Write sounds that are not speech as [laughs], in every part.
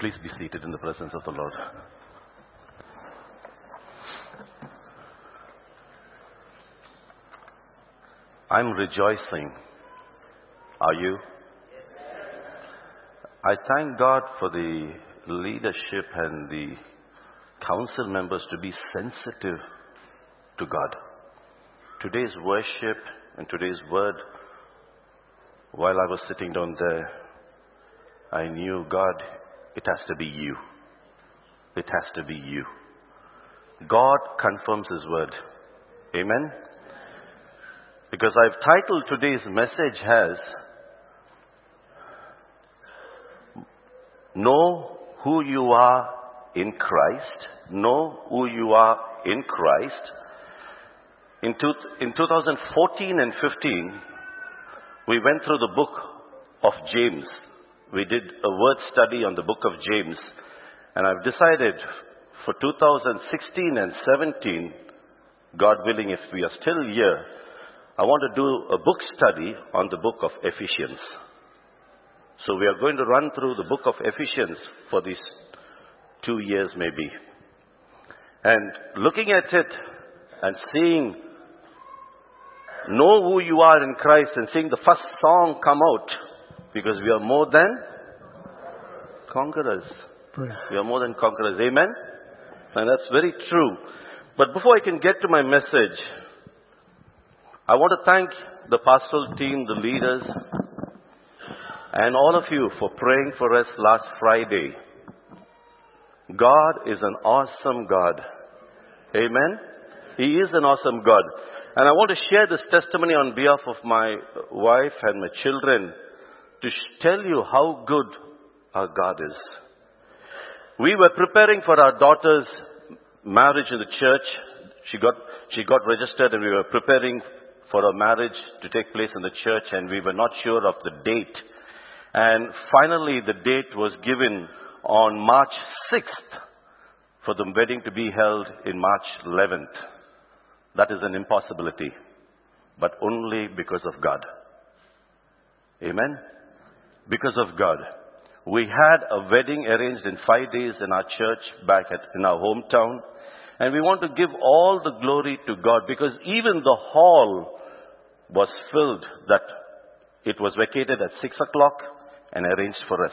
Please be seated in the presence of the Lord. I'm rejoicing. Are you? I thank God for the leadership and the council members to be sensitive to God. Today's worship and today's word, while I was sitting down there, I knew God, it has to be you. It has to be you. God confirms His word. Amen? Because I've titled today's message as Know who you are in Christ. Know who you are in Christ. In, two, in 2014 and 15, we went through the book of James. We did a word study on the book of James. And I've decided for 2016 and 17, God willing, if we are still here, I want to do a book study on the book of Ephesians. So we are going to run through the book of Ephesians for these two years maybe. And looking at it and seeing, know who you are in Christ and seeing the first song come out, because we are more than conquerors. We are more than conquerors. Amen? And that's very true. But before I can get to my message, I want to thank the pastoral team, the leaders, and all of you for praying for us last Friday. God is an awesome God. Amen? He is an awesome God. And I want to share this testimony on behalf of my wife and my children to tell you how good our God is. We were preparing for our daughter's marriage in the church. She got, she got registered and we were preparing for a marriage to take place in the church and we were not sure of the date. And finally the date was given on March 6th for the wedding to be held in March 11th. That is an impossibility, but only because of God. Amen? Because of God. We had a wedding arranged in five days in our church back at, in our hometown. And we want to give all the glory to God because even the hall was filled that it was vacated at six o'clock and arranged for us.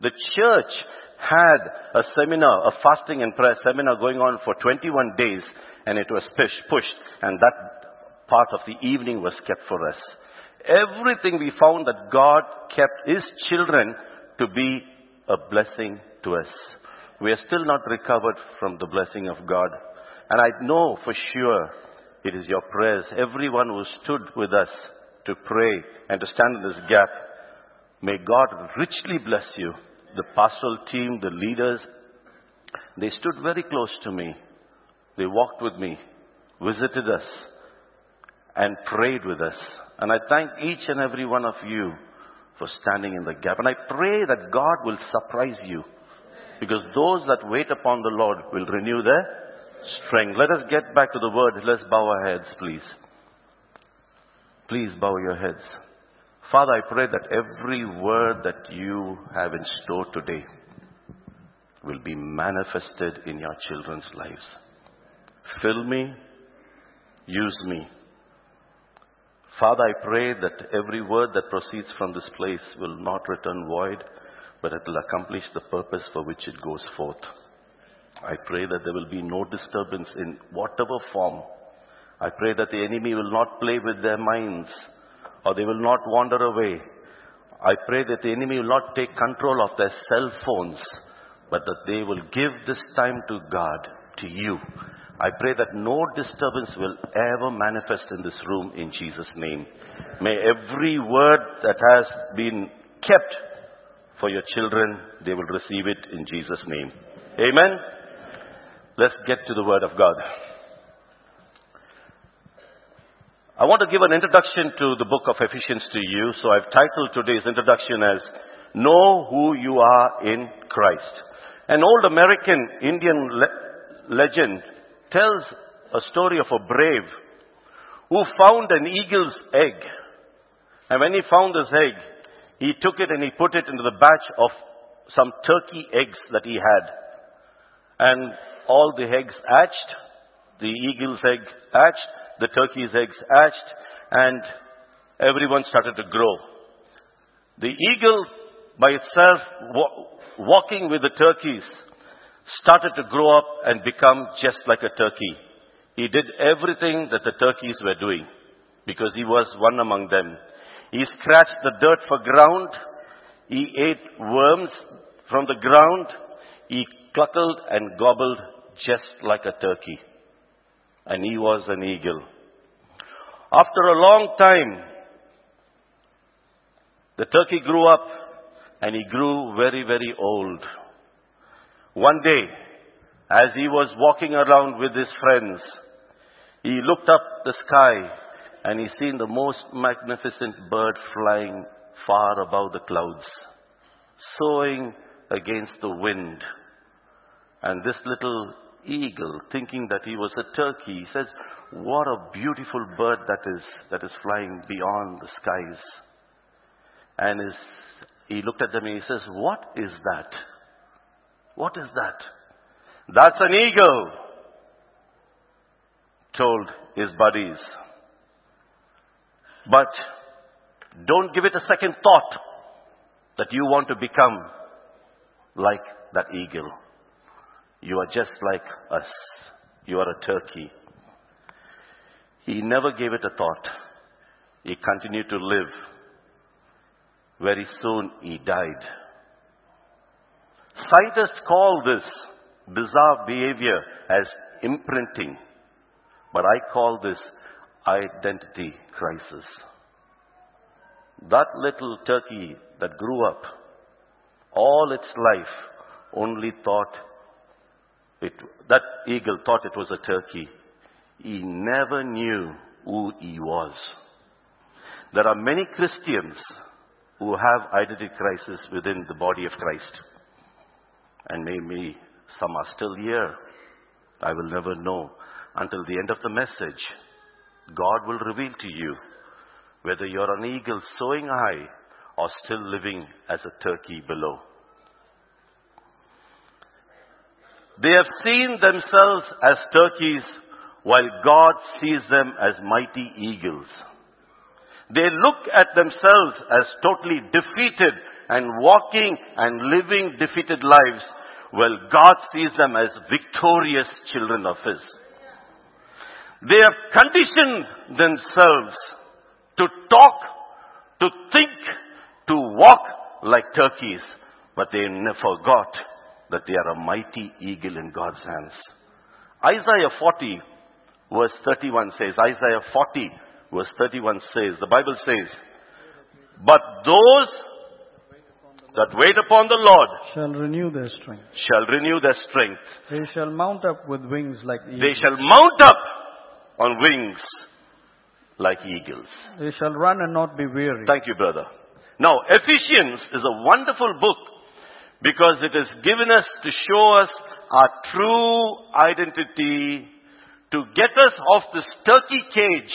The church had a seminar, a fasting and prayer seminar going on for 21 days and it was pushed and that part of the evening was kept for us. Everything we found that God kept His children to be a blessing to us. We are still not recovered from the blessing of God. And I know for sure it is your prayers. Everyone who stood with us to pray and to stand in this gap. May God richly bless you. The pastoral team, the leaders, they stood very close to me. They walked with me, visited us, and prayed with us. And I thank each and every one of you for standing in the gap. And I pray that God will surprise you. Because those that wait upon the Lord will renew their strength. Let us get back to the word. Let's bow our heads, please. Please bow your heads. Father, I pray that every word that you have in store today will be manifested in your children's lives. Fill me, use me. Father, I pray that every word that proceeds from this place will not return void, but it will accomplish the purpose for which it goes forth. I pray that there will be no disturbance in whatever form. I pray that the enemy will not play with their minds or they will not wander away. I pray that the enemy will not take control of their cell phones, but that they will give this time to God, to you. I pray that no disturbance will ever manifest in this room in Jesus' name. May every word that has been kept for your children, they will receive it in Jesus' name. Amen. Let's get to the Word of God. I want to give an introduction to the book of Ephesians to you, so I've titled today's introduction as Know Who You Are in Christ. An old American Indian le- legend tells a story of a brave who found an eagle's egg. And when he found this egg, he took it and he put it into the batch of some turkey eggs that he had. And all the eggs hatched, the eagle's egg hatched, the turkey's eggs hatched, and everyone started to grow. The eagle by itself, walking with the turkeys, started to grow up and become just like a turkey. He did everything that the turkeys were doing because he was one among them. He scratched the dirt for ground. He ate worms from the ground. He cluckled and gobbled just like a turkey. And he was an eagle. After a long time, the turkey grew up and he grew very, very old. One day, as he was walking around with his friends, he looked up the sky and he seen the most magnificent bird flying far above the clouds, soaring against the wind. And this little eagle, thinking that he was a turkey, says, what a beautiful bird that is, that is flying beyond the skies. And his, he looked at them and he says, what is that? What is that? That's an eagle, told his buddies. But don't give it a second thought that you want to become like that eagle. You are just like us. You are a turkey. He never gave it a thought. He continued to live. Very soon he died. Scientists call this bizarre behavior as imprinting, but I call this identity crisis. That little turkey that grew up all its life only thought it, that eagle thought it was a turkey. He never knew who he was. There are many Christians who have identity crisis within the body of Christ. And maybe some are still here. I will never know until the end of the message. God will reveal to you whether you're an eagle soaring high or still living as a turkey below. They have seen themselves as turkeys while God sees them as mighty eagles. They look at themselves as totally defeated and walking and living defeated lives while God sees them as victorious children of His. They have conditioned themselves to talk, to think, to walk like turkeys, but they never forgot that they are a mighty eagle in God's hands. Isaiah 40 verse 31 says, Isaiah 40 verse 31 says, the Bible says, but those that wait upon the Lord shall renew their strength. shall renew their strength. They shall mount up with wings like eagles. They shall mount up on wings like eagles. They shall run and not be weary. Thank you, brother. Now, Ephesians is a wonderful book because it has given us to show us our true identity, to get us off this turkey cage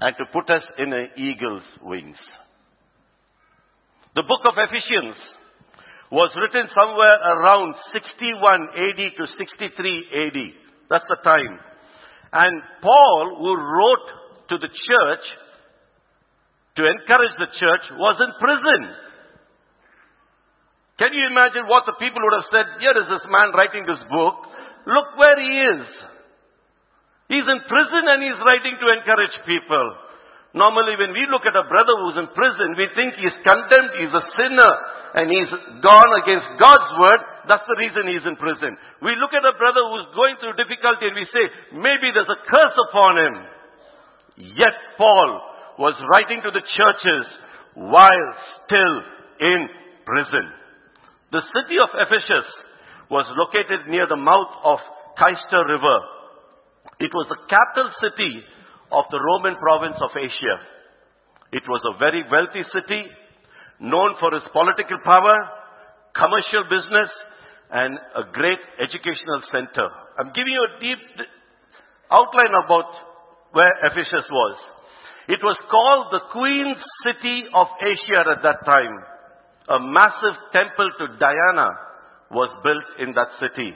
and to put us in an eagle's wings. The book of Ephesians was written somewhere around 61 AD to 63 AD. That's the time. And Paul, who wrote to the church to encourage the church, was in prison. Can you imagine what the people would have said? Here is this man writing this book. Look where he is. He's in prison and he's writing to encourage people. Normally when we look at a brother who's in prison, we think he's condemned, he's a sinner, and he's gone against God's word. That's the reason he's in prison. We look at a brother who's going through difficulty and we say, maybe there's a curse upon him. Yet Paul was writing to the churches while still in prison. The city of Ephesus was located near the mouth of Cayster River. It was the capital city of the Roman province of Asia. It was a very wealthy city, known for its political power, commercial business, and a great educational center. I'm giving you a deep outline about where Ephesus was. It was called the Queen City of Asia at that time. A massive temple to Diana was built in that city.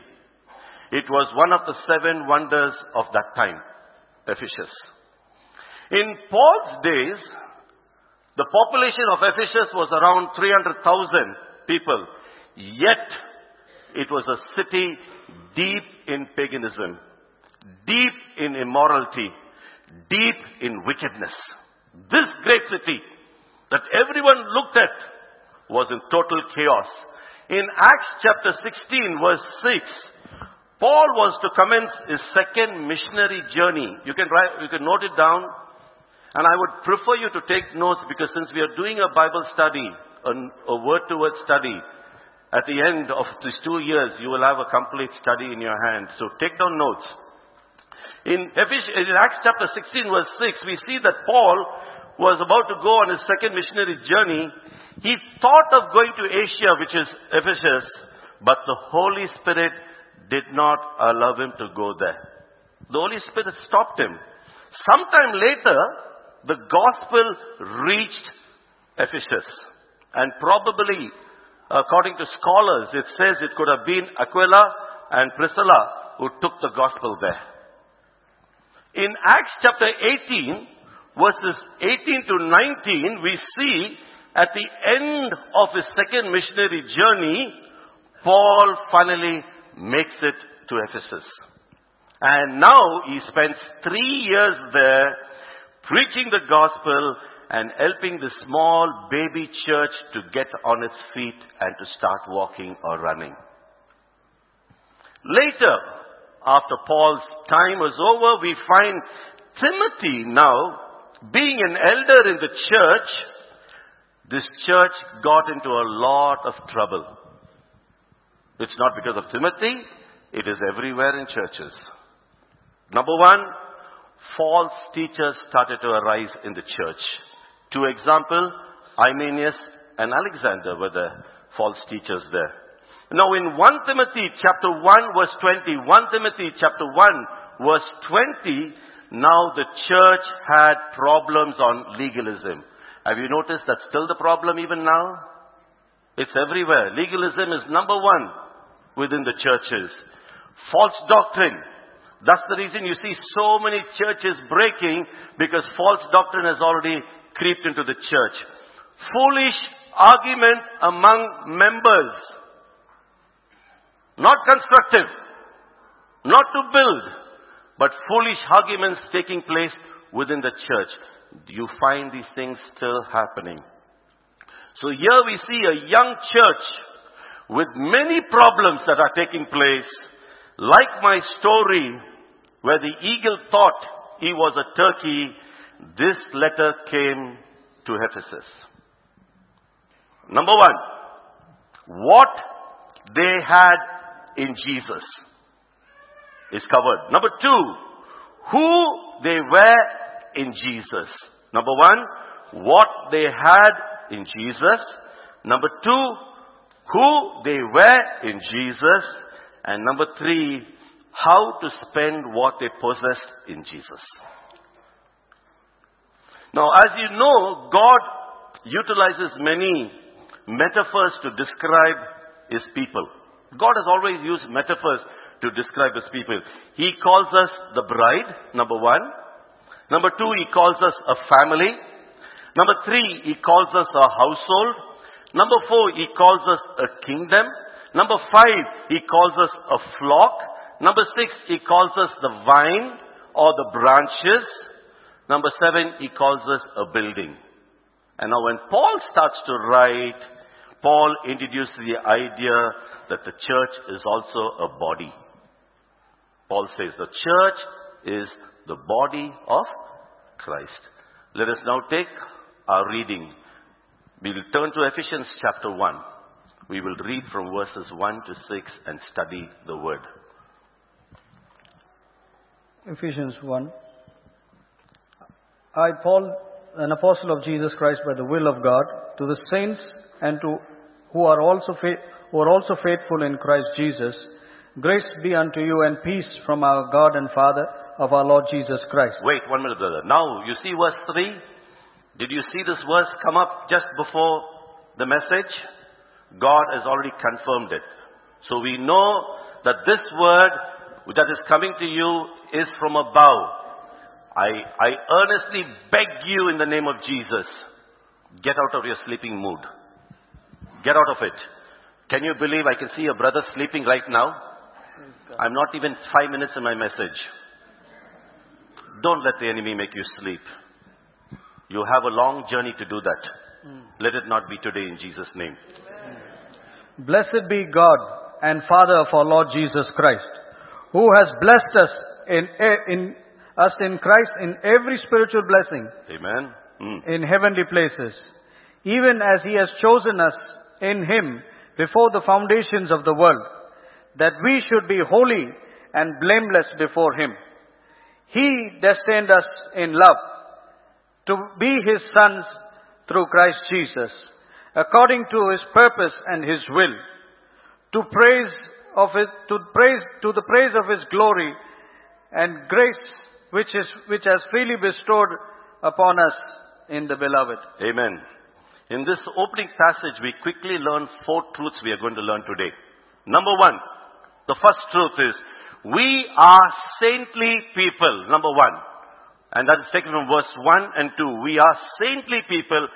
It was one of the seven wonders of that time, Ephesus. In Paul's days, the population of Ephesus was around 300,000 people. Yet, it was a city deep in paganism, deep in immorality, deep in wickedness. This great city that everyone looked at was in total chaos. In Acts chapter 16 verse 6, Paul was to commence his second missionary journey. You can write, you can note it down. And I would prefer you to take notes because since we are doing a Bible study, a, word to word study, at the end of these two years, you will have a complete study in your hand. So take down notes. In Acts chapter 16 verse 6, we see that Paul was about to go on his second missionary journey. He thought of going to Asia, which is Ephesus, but the Holy Spirit did not allow him to go there. The Holy Spirit stopped him. Sometime later, the gospel reached Ephesus. And probably, according to scholars, it says it could have been Aquila and Priscilla who took the gospel there. In Acts chapter 18, verses 18 to 19, we see at the end of his second missionary journey, Paul finally makes it to Ephesus. And now he spends three years there preaching the gospel and helping the small baby church to get on its feet and to start walking or running. Later, after Paul's time was over, we find Timothy now being an elder in the church. This church got into a lot of trouble. It's not because of Timothy, it is everywhere in churches. Number one, false teachers started to arise in the church. Two example, Hymenaeus and Alexander were the false teachers there. Now in 1 Timothy chapter 1 verse 20, 1 Timothy chapter 1 verse 20, now the church had problems on legalism. Have you noticed that's still the problem even now? It's everywhere. Legalism is number one within the churches. False doctrine. That's the reason you see so many churches breaking because false doctrine has already creeped into the church. Foolish argument among members. Not constructive. Not to build. But foolish arguments taking place within the church. You find these things still happening. So here we see a young church with many problems that are taking place. Like my story where the eagle thought he was a turkey, this letter came to Ephesus. Number one, what they had in Jesus is covered. Number two, who they were in Jesus. Number one, what they had in Jesus. Number two, who they were in Jesus. And number three, how to spend what they possessed in Jesus. Now, as you know, God utilizes many metaphors to describe His people. God has always used metaphors to describe His people. He calls us the bride, number one. Number two, He calls us a family. Number three, He calls us a household. Number four, He calls us a kingdom. Number five, He calls us a flock. Number six, He calls us the vine or the branches. Number seven, He calls us a building. And now when Paul starts to write, Paul introduces the idea that the church is also a body. Paul says the church is the body of Christ. Let us now take our reading. We will turn to Ephesians chapter 1. We will read from verses 1 to 6 and study the word. Ephesians 1. I, Paul, an apostle of Jesus Christ by the will of God, to the saints and to who are also fa- who are also faithful in Christ Jesus, grace be unto you and peace from our God and Father of our Lord Jesus Christ. Wait one minute, brother. Now, you see verse 3? Did you see this verse come up just before the message? God has already confirmed it. So we know that this word that is coming to you is from above. I, I earnestly beg you in the name of Jesus, get out of your sleeping mood. Get out of it. Can you believe I can see your brother sleeping right now? I'm not even five minutes in my message. Don't let the enemy make you sleep. You have a long journey to do that. Let it not be today in Jesus' name. Blessed be God and Father of our Lord Jesus Christ, who has blessed us in, in us in Christ in every spiritual blessing Amen. Mm. in heavenly places, even as he has chosen us in him before the foundations of the world, that we should be holy and blameless before him. He destined us in love to be his sons through Christ Jesus, according to his purpose and his will, to praise of it, to praise, to the praise of his glory and grace which is, which has freely bestowed upon us in the beloved. Amen. In this opening passage, we quickly learn four truths we are going to learn today. Number one, the first truth is, we are saintly people. Number one. And that is taken from verse 1 and 2. We are saintly people.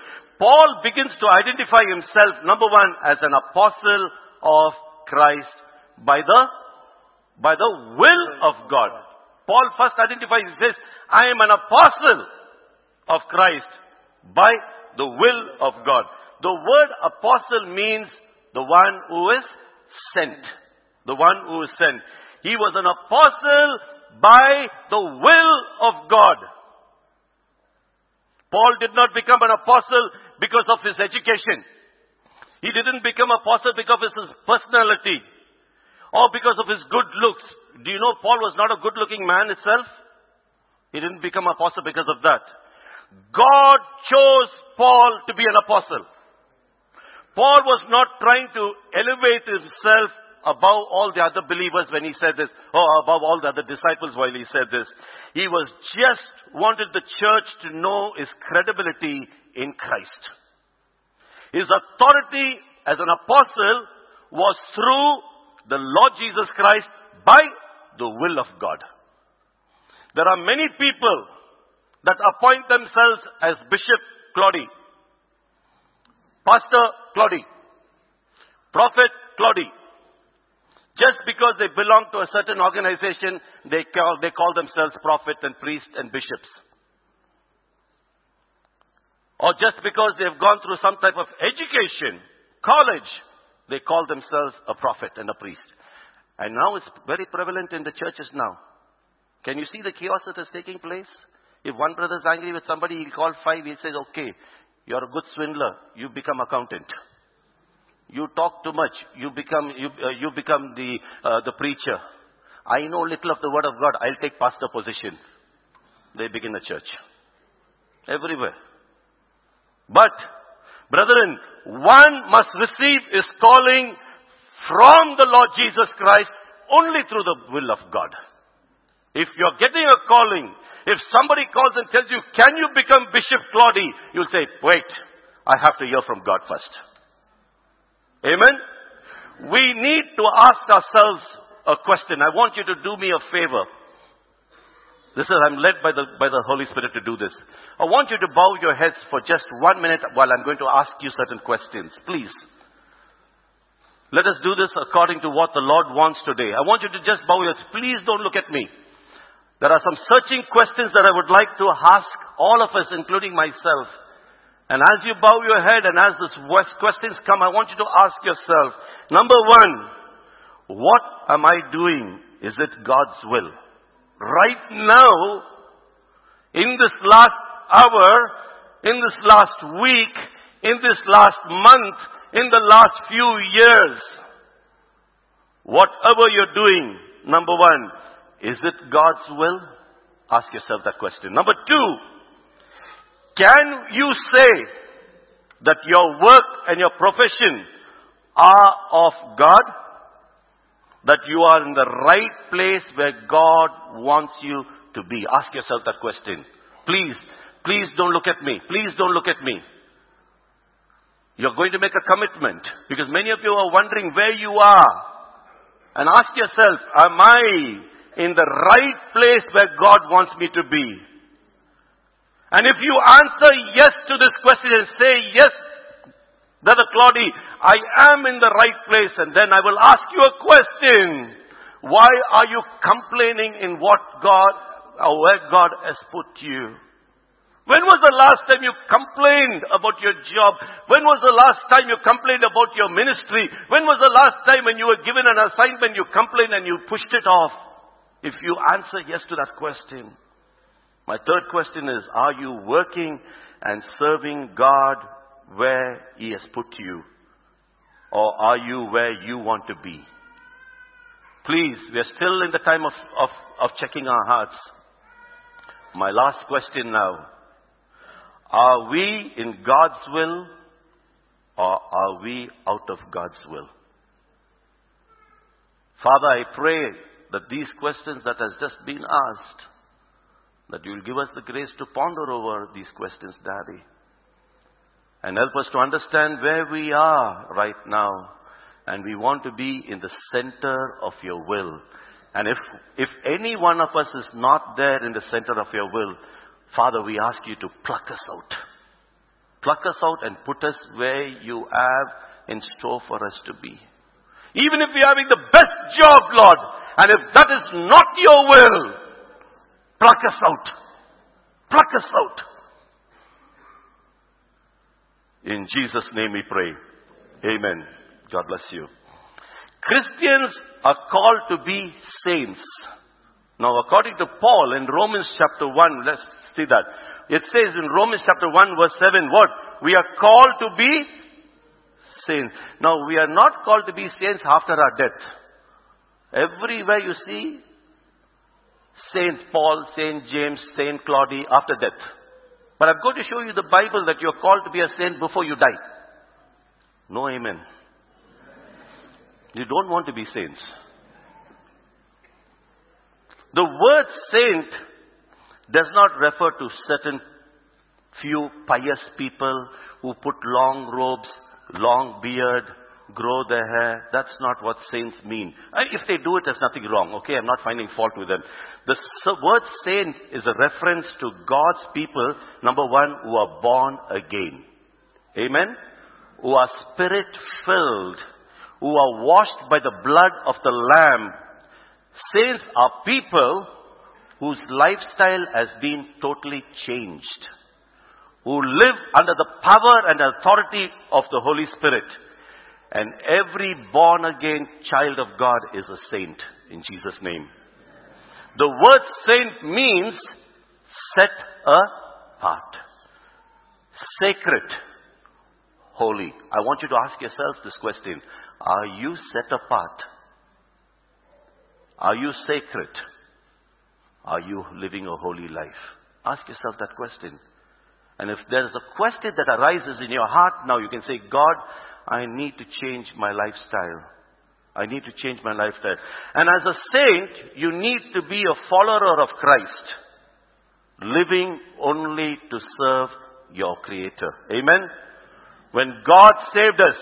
Paul begins to identify himself, number one, as an apostle of Christ by the, by the will of God. Paul first identifies, he says, I am an apostle of Christ by the will of God. The word apostle means the one who is sent. The one who is sent. He was an apostle by the will of God. Paul did not become an apostle because of his education. He didn't become apostle because of his personality or because of his good looks. Do you know Paul was not a good looking man itself? He didn't become apostle because of that. God chose Paul to be an apostle. Paul was not trying to elevate himself above all the other believers when he said this, or above all the other disciples while he said this. He was just wanted the church to know his credibility in Christ. His authority as an apostle was through the Lord Jesus Christ by the will of God. There are many people that appoint themselves as Bishop Claudy, Pastor Claudy, Prophet Claudy. Just because they belong to a certain organization, they call, they call themselves prophet and priest and bishops. Or just because they've gone through some type of education, college, they call themselves a prophet and a priest. And now it's very prevalent in the churches now. Can you see the chaos that is taking place? If one brother is angry with somebody, he'll call five, he says, okay, you're a good swindler, you become accountant. You talk too much. You become, you, uh, you become the, uh, the preacher. I know little of the word of God. I'll take pastor position. They begin a church. Everywhere. But, brethren, one must receive his calling from the Lord Jesus Christ only through the will of God. If you're getting a calling, if somebody calls and tells you, can you become Bishop Claudy? You'll say, wait, I have to hear from God first. Amen? We need to ask ourselves a question. I want you to do me a favor. This is, I'm led by the, by the Holy Spirit to do this. I want you to bow your heads for just one minute while I'm going to ask you certain questions. Please. Let us do this according to what the Lord wants today. I want you to just bow your heads. Please don't look at me. There are some searching questions that I would like to ask all of us, including myself. And as you bow your head and as these questions come, I want you to ask yourself, number one, what am I doing? Is it God's will? Right now, in this last hour, in this last week, in this last month, in the last few years, whatever you're doing, number one, is it God's will? Ask yourself that question. Number two, can you say that your work and your profession are of God? That you are in the right place where God wants you to be? Ask yourself that question. Please, please don't look at me. Please don't look at me. You're going to make a commitment because many of you are wondering where you are. And ask yourself, am I in the right place where God wants me to be? And if you answer yes to this question and say, yes, Brother Claudy, I am in the right place, and then I will ask you a question. Why are you complaining in what God, or where God has put you? When was the last time you complained about your job? When was the last time you complained about your ministry? When was the last time when you were given an assignment you complained and you pushed it off? If you answer yes to that question. My third question is, are you working and serving God where He has put you? Or are you where you want to be? Please, we are still in the time of, of, of checking our hearts. My last question now. Are we in God's will or are we out of God's will? Father, I pray that these questions that has just been asked, that you will give us the grace to ponder over these questions, Daddy. And help us to understand where we are right now. And we want to be in the center of your will. And if, if any one of us is not there in the center of your will, Father, we ask you to pluck us out. Pluck us out and put us where you have in store for us to be. Even if we're having the best job, Lord, and if that is not your will, pluck us out. Pluck us out. In Jesus' name we pray. Amen. God bless you. Christians are called to be saints. Now, according to Paul in Romans chapter 1, let's see that. It says in Romans chapter 1 verse 7, what? We are called to be saints. Now, we are not called to be saints after our death. Everywhere you see Saint Paul, Saint James, Saint Claudy after death. But I'm going to show you the Bible that you're called to be a saint before you die. No amen. You don't want to be saints. The word saint does not refer to certain few pious people who put long robes, long beard, grow their hair. That's not what saints mean. If they do it, there's nothing wrong. Okay, I'm not finding fault with them. The word saint is a reference to God's people, number one, who are born again. Amen? Who are spirit filled, who are washed by the blood of the Lamb. Saints are people whose lifestyle has been totally changed, who live under the power and authority of the Holy Spirit. And every born again child of God is a saint in Jesus' name. The word saint means set apart, sacred, holy. I want you to ask yourself this question. Are you set apart? Are you sacred? Are you living a holy life? Ask yourself that question. And if there's a question that arises in your heart now, you can say, God, I need to change my lifestyle. I need to change my lifestyle. And as a saint, you need to be a follower of Christ, living only to serve your Creator. Amen? When God saved us,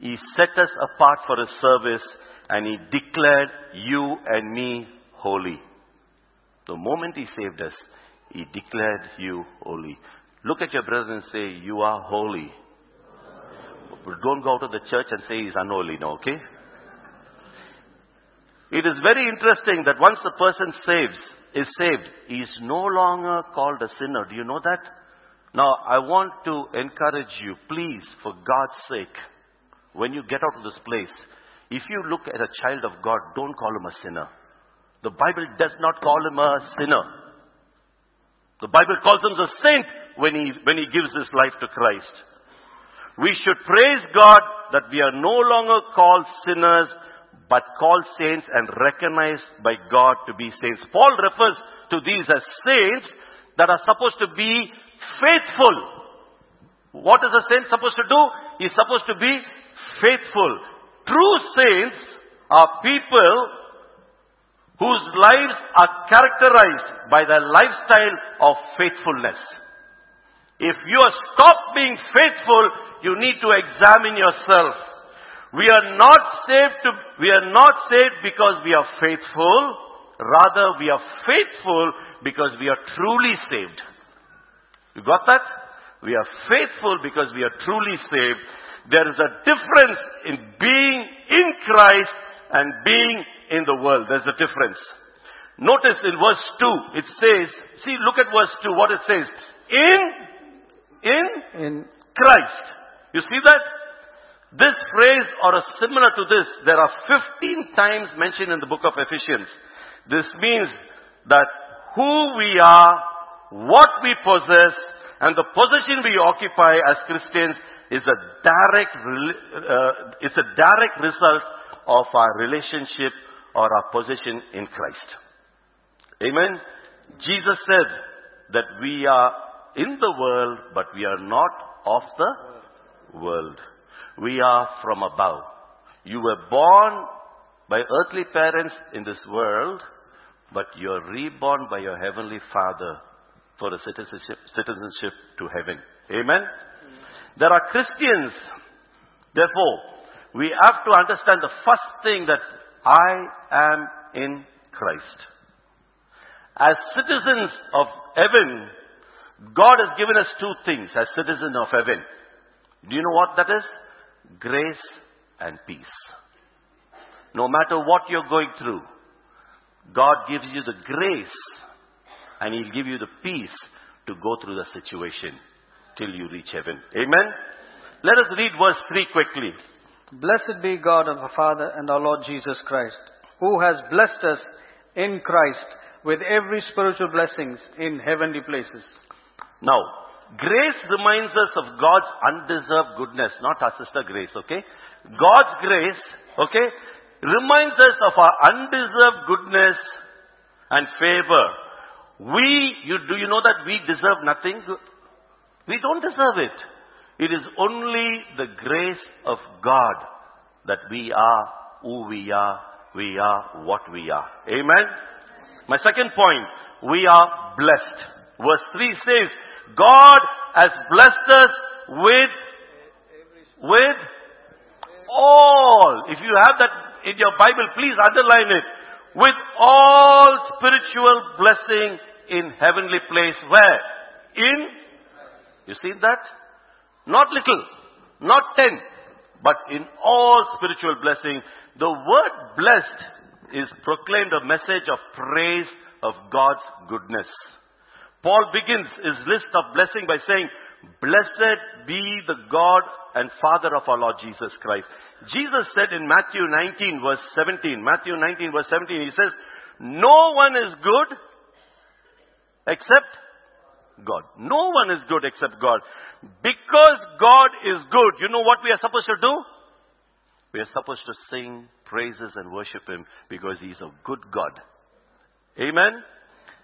He set us apart for His service and He declared you and me holy. The moment He saved us, He declared you holy. Look at your brother and say, You are holy. Don't go out of the church and say he's unholy, no, okay? It is very interesting that once the person saves, is saved, he is no longer called a sinner. Do you know that? Now, I want to encourage you, please, for God's sake, when you get out of this place, if you look at a child of God, don't call him a sinner. The Bible does not call him a sinner. The Bible calls him a saint when he, when he gives his life to Christ. We should praise God that we are no longer called sinners, but called saints and recognized by God to be saints. Paul refers to these as saints that are supposed to be faithful. What is a saint supposed to do? He's supposed to be faithful. True saints are people whose lives are characterized by the lifestyle of faithfulness. If you are stopped being faithful, you need to examine yourself. We are not saved to, we are not saved because we are faithful. Rather, we are faithful because we are truly saved. You got that? We are faithful because we are truly saved. There is a difference in being in Christ and being in the world. There's a difference. Notice in verse 2, it says, see, look at verse 2, what it says. In, in In Christ. You see that? This phrase or a similar to this, there are 15 times mentioned in the book of Ephesians. This means that who we are, what we possess, and the position we occupy as Christians is a direct, uh, it's a direct result of our relationship or our position in Christ. Amen. Jesus said that we are in the world, but we are not of the world. We are from above. You were born by earthly parents in this world, but you are reborn by your heavenly Father for a citizenship, citizenship to heaven. Amen. There are Christians. Therefore, we have to understand the first thing that I am in Christ. As citizens of heaven, God has given us two things as citizens of heaven. Do you know what that is? Grace and peace. No matter what you're going through, God gives you the grace and He'll give you the peace to go through the situation till you reach heaven. Amen? Let us read verse 3 quickly. Blessed be God of our Father and our Lord Jesus Christ, who has blessed us in Christ with every spiritual blessings in heavenly places. Now, grace reminds us of God's undeserved goodness, not our sister grace, okay? God's grace, okay, reminds us of our undeserved goodness and favor. We, you, do you know that we deserve nothing? We don't deserve it. It is only the grace of God that we are who we are, we are what we are. Amen? My second point, we are blessed. Verse 3 says, God has blessed us with, with all. If you have that in your Bible, please underline it. With all spiritual blessing in heavenly place. Where? In, you see that? Not little, not ten, but in all spiritual blessing. The word blessed is proclaimed a message of praise of God's goodness. Paul begins his list of blessing by saying, Blessed be the God and Father of our Lord Jesus Christ. Jesus said in Matthew 19 verse 17, Matthew 19 verse 17, he says, No one is good except God. No one is good except God. Because God is good, you know what we are supposed to do? We are supposed to sing praises and worship Him because He's a good God. Amen?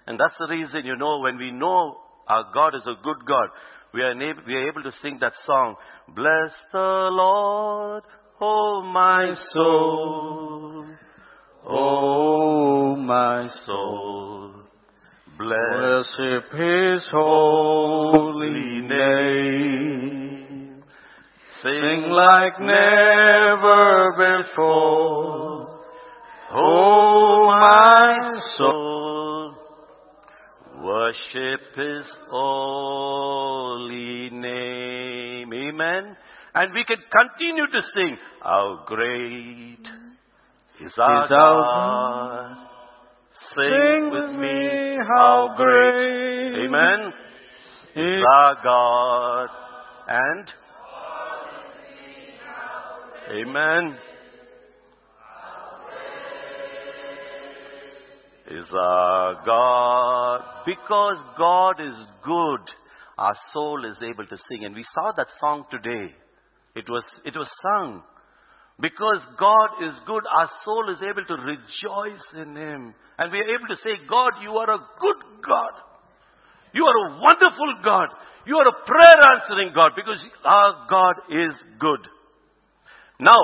And that's the reason, you know, when we know our God is a good God, we are, able, we are able to sing that song, Bless the Lord, oh my soul, Oh, my soul. Bless His holy name. Sing like never before. Oh, my soul. Worship His holy name. Amen. And we can continue to sing, How great is our God. Sing with me, how great Amen. Is our God. And Amen. Is our God. Because God is good, our soul is able to sing. And we saw that song today. It was, it was sung. Because God is good, our soul is able to rejoice in Him. And we are able to say, God, you are a good God. You are a wonderful God. You are a prayer answering God because our God is good. Now,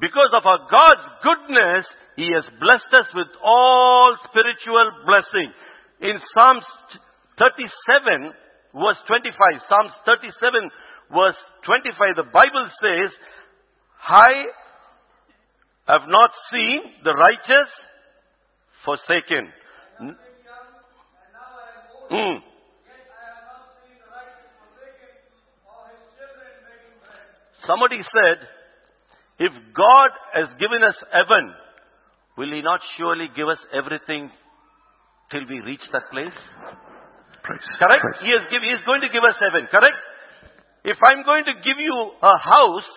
because of our God's goodness, He has blessed us with all spiritual blessing. In Psalms 37, verse 25, Psalms 37, verse 25, the Bible says, I have not seen the righteous forsaken. N- Mm. Somebody said, if God has given us heaven, will He not surely give us everything till we reach that place? Correct? He, has give, he is going to give us heaven. Correct? If I'm going to give you a house,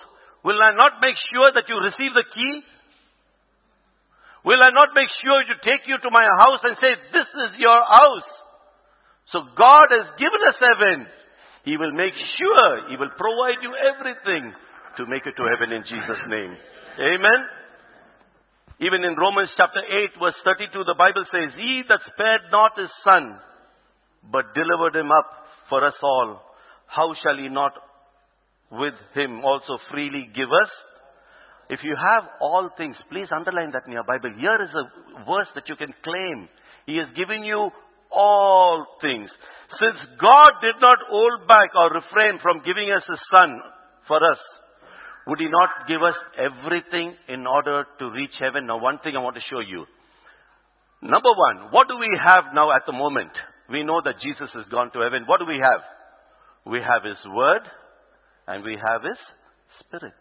will I not make sure that you receive the key? Will I not make sure to take you to my house and say, this is your house? So God has given us heaven. He will make sure He will provide you everything to make it to heaven in Jesus' name. Amen. Even in Romans chapter 8 verse 32 the Bible says, He that spared not his son, but delivered him up for us all, how shall he not with him also freely give us? If you have all things, please underline that in your Bible. Here is a verse that you can claim. He has given you all things. Since God did not hold back or refrain from giving us His Son for us, would He not give us everything in order to reach heaven? Now, one thing I want to show you. Number one, what do we have now at the moment? We know that Jesus has gone to heaven. What do we have? We have His Word and we have His Spirit.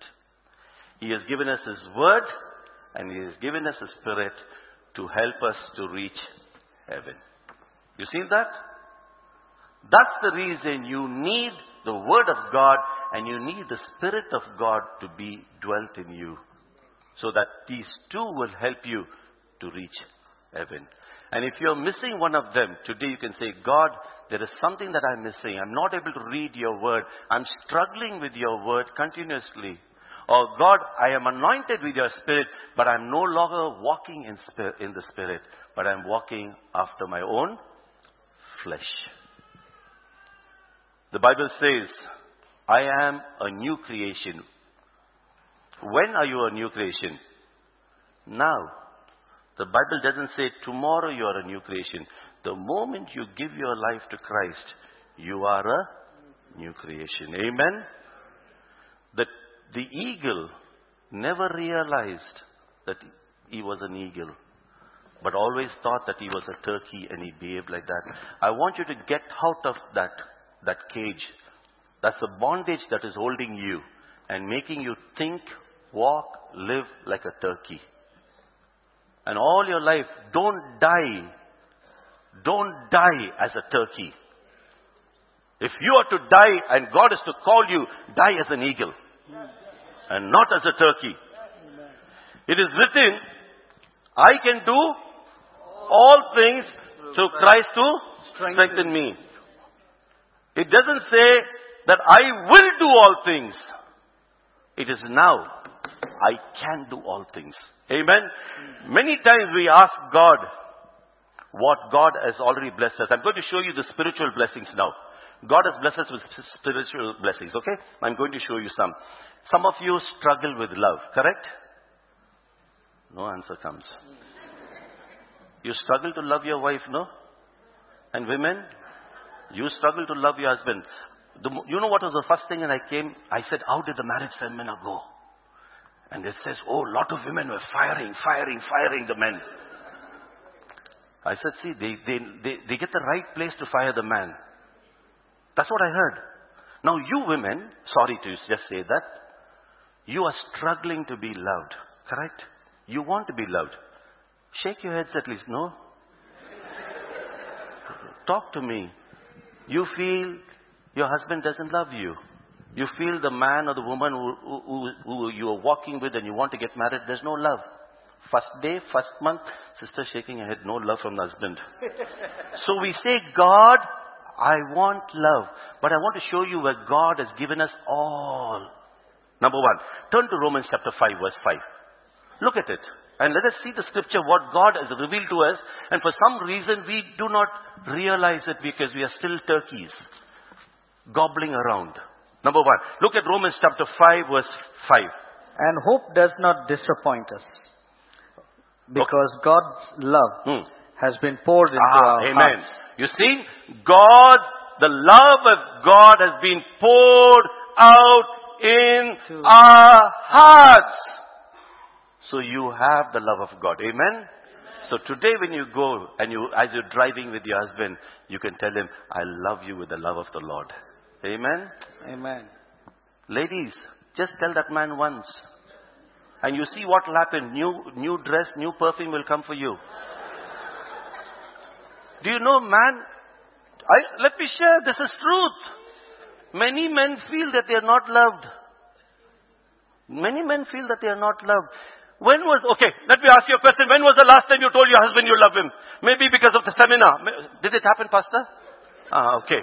He has given us His Word and He has given us His Spirit to help us to reach heaven. You seen that? That's the reason you need the Word of God and you need the Spirit of God to be dwelt in you. So that these two will help you to reach heaven. And if you're missing one of them, today you can say, God, there is something that I'm missing. I'm not able to read your word. I'm struggling with your word continuously. Or God, I am anointed with your spirit, but I'm no longer walking in, spirit, in the spirit, but I'm walking after my own flesh. The Bible says, I am a new creation. When are you a new creation? Now. The Bible doesn't say tomorrow you are a new creation. The moment you give your life to Christ, you are a new creation. Amen? The, the eagle never realized that he was an eagle, but always thought that he was a turkey and he behaved like that. I want you to get out of that, that cage. That's the bondage that is holding you and making you think, walk, live like a turkey. And all your life, don't die. Don't die as a turkey. If you are to die and God is to call you, die as an eagle. And not as a turkey. It is written, I can do all things through Christ to strengthen me. It doesn't say that I will do all things. It is now, I can do all things. Amen. Many times we ask God what God has already blessed us. I'm going to show you the spiritual blessings now. God has blessed us with spiritual blessings, okay? I'm going to show you some. Some of you struggle with love, correct? No answer comes. You struggle to love your wife, no? And women, you struggle to love your husband. The, you know what was the first thing when I came? I said, how did the marriage seminar go? And it says, oh, a lot of women were firing, firing, firing the men. I said, see, they, they, they, they get the right place to fire the man. That's what I heard. Now you women, sorry to just say that, you are struggling to be loved, correct? You want to be loved. Shake your heads at least, no? Talk to me. You feel your husband doesn't love you. You feel the man or the woman who, who, who you are walking with and you want to get married, there's no love. First day, first month, sister shaking her head, no love from the husband. so we say, God, I want love. But I want to show you where God has given us all. Number one, turn to Romans chapter 5 verse 5. Look at it. And let us see the scripture, what God has revealed to us. And for some reason, we do not realize it because we are still turkeys. Gobbling around. Number one, look at Romans chapter 5 verse 5. And hope does not disappoint us. Because God's love Hmm. has been poured into Ah, our amen. hearts. You see, God, The love of God has been poured out in our hearts. So you have the love of God. Amen? So today when you go and you, as you're driving with your husband, you can tell him, I love you with the love of the Lord. Amen? Amen. Ladies, just tell that man once. And you see what will happen. New, new dress, new perfume will come for you. Do you know, man? I, let me share, this is truth. Many men feel that they are not loved. Many men feel that they are not loved. When was, okay, let me ask you a question. When was the last time you told your husband you love him? Maybe because of the seminar. Did it happen, Pastor? Ah, okay.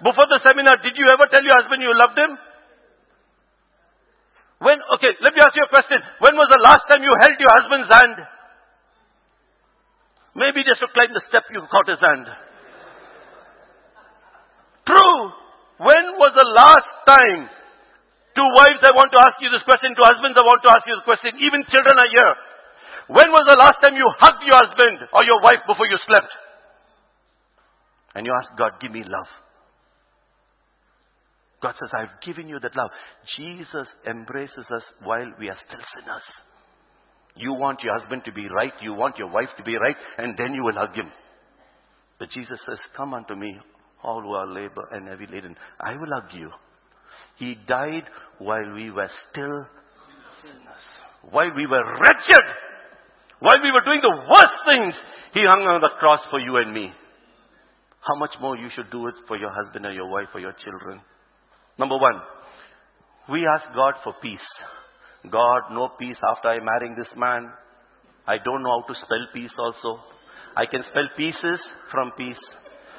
Before the seminar, did you ever tell your husband you loved him? When, okay, let me ask you a question. When was the last time you held your husband's hand? Maybe just to climb the step you've caught his hand. True. When was the last time? To wives, I want to ask you this question. To husbands, I want to ask you this question. Even children are here. When was the last time you hugged your husband or your wife before you slept? And you asked God, give me love. God says, I've given you that love. Jesus embraces us while we are still sinners. You want your husband to be right, you want your wife to be right, and then you will hug him. But Jesus says, Come unto me, all who are labor and heavy laden. I will hug you. He died while we were still sinners. While we were wretched. While we were doing the worst things. He hung on the cross for you and me. How much more you should do it for your husband or your wife or your children. Number one, we ask God for peace. God, no peace after I marrying this man. I don't know how to spell peace also. I can spell pieces from peace.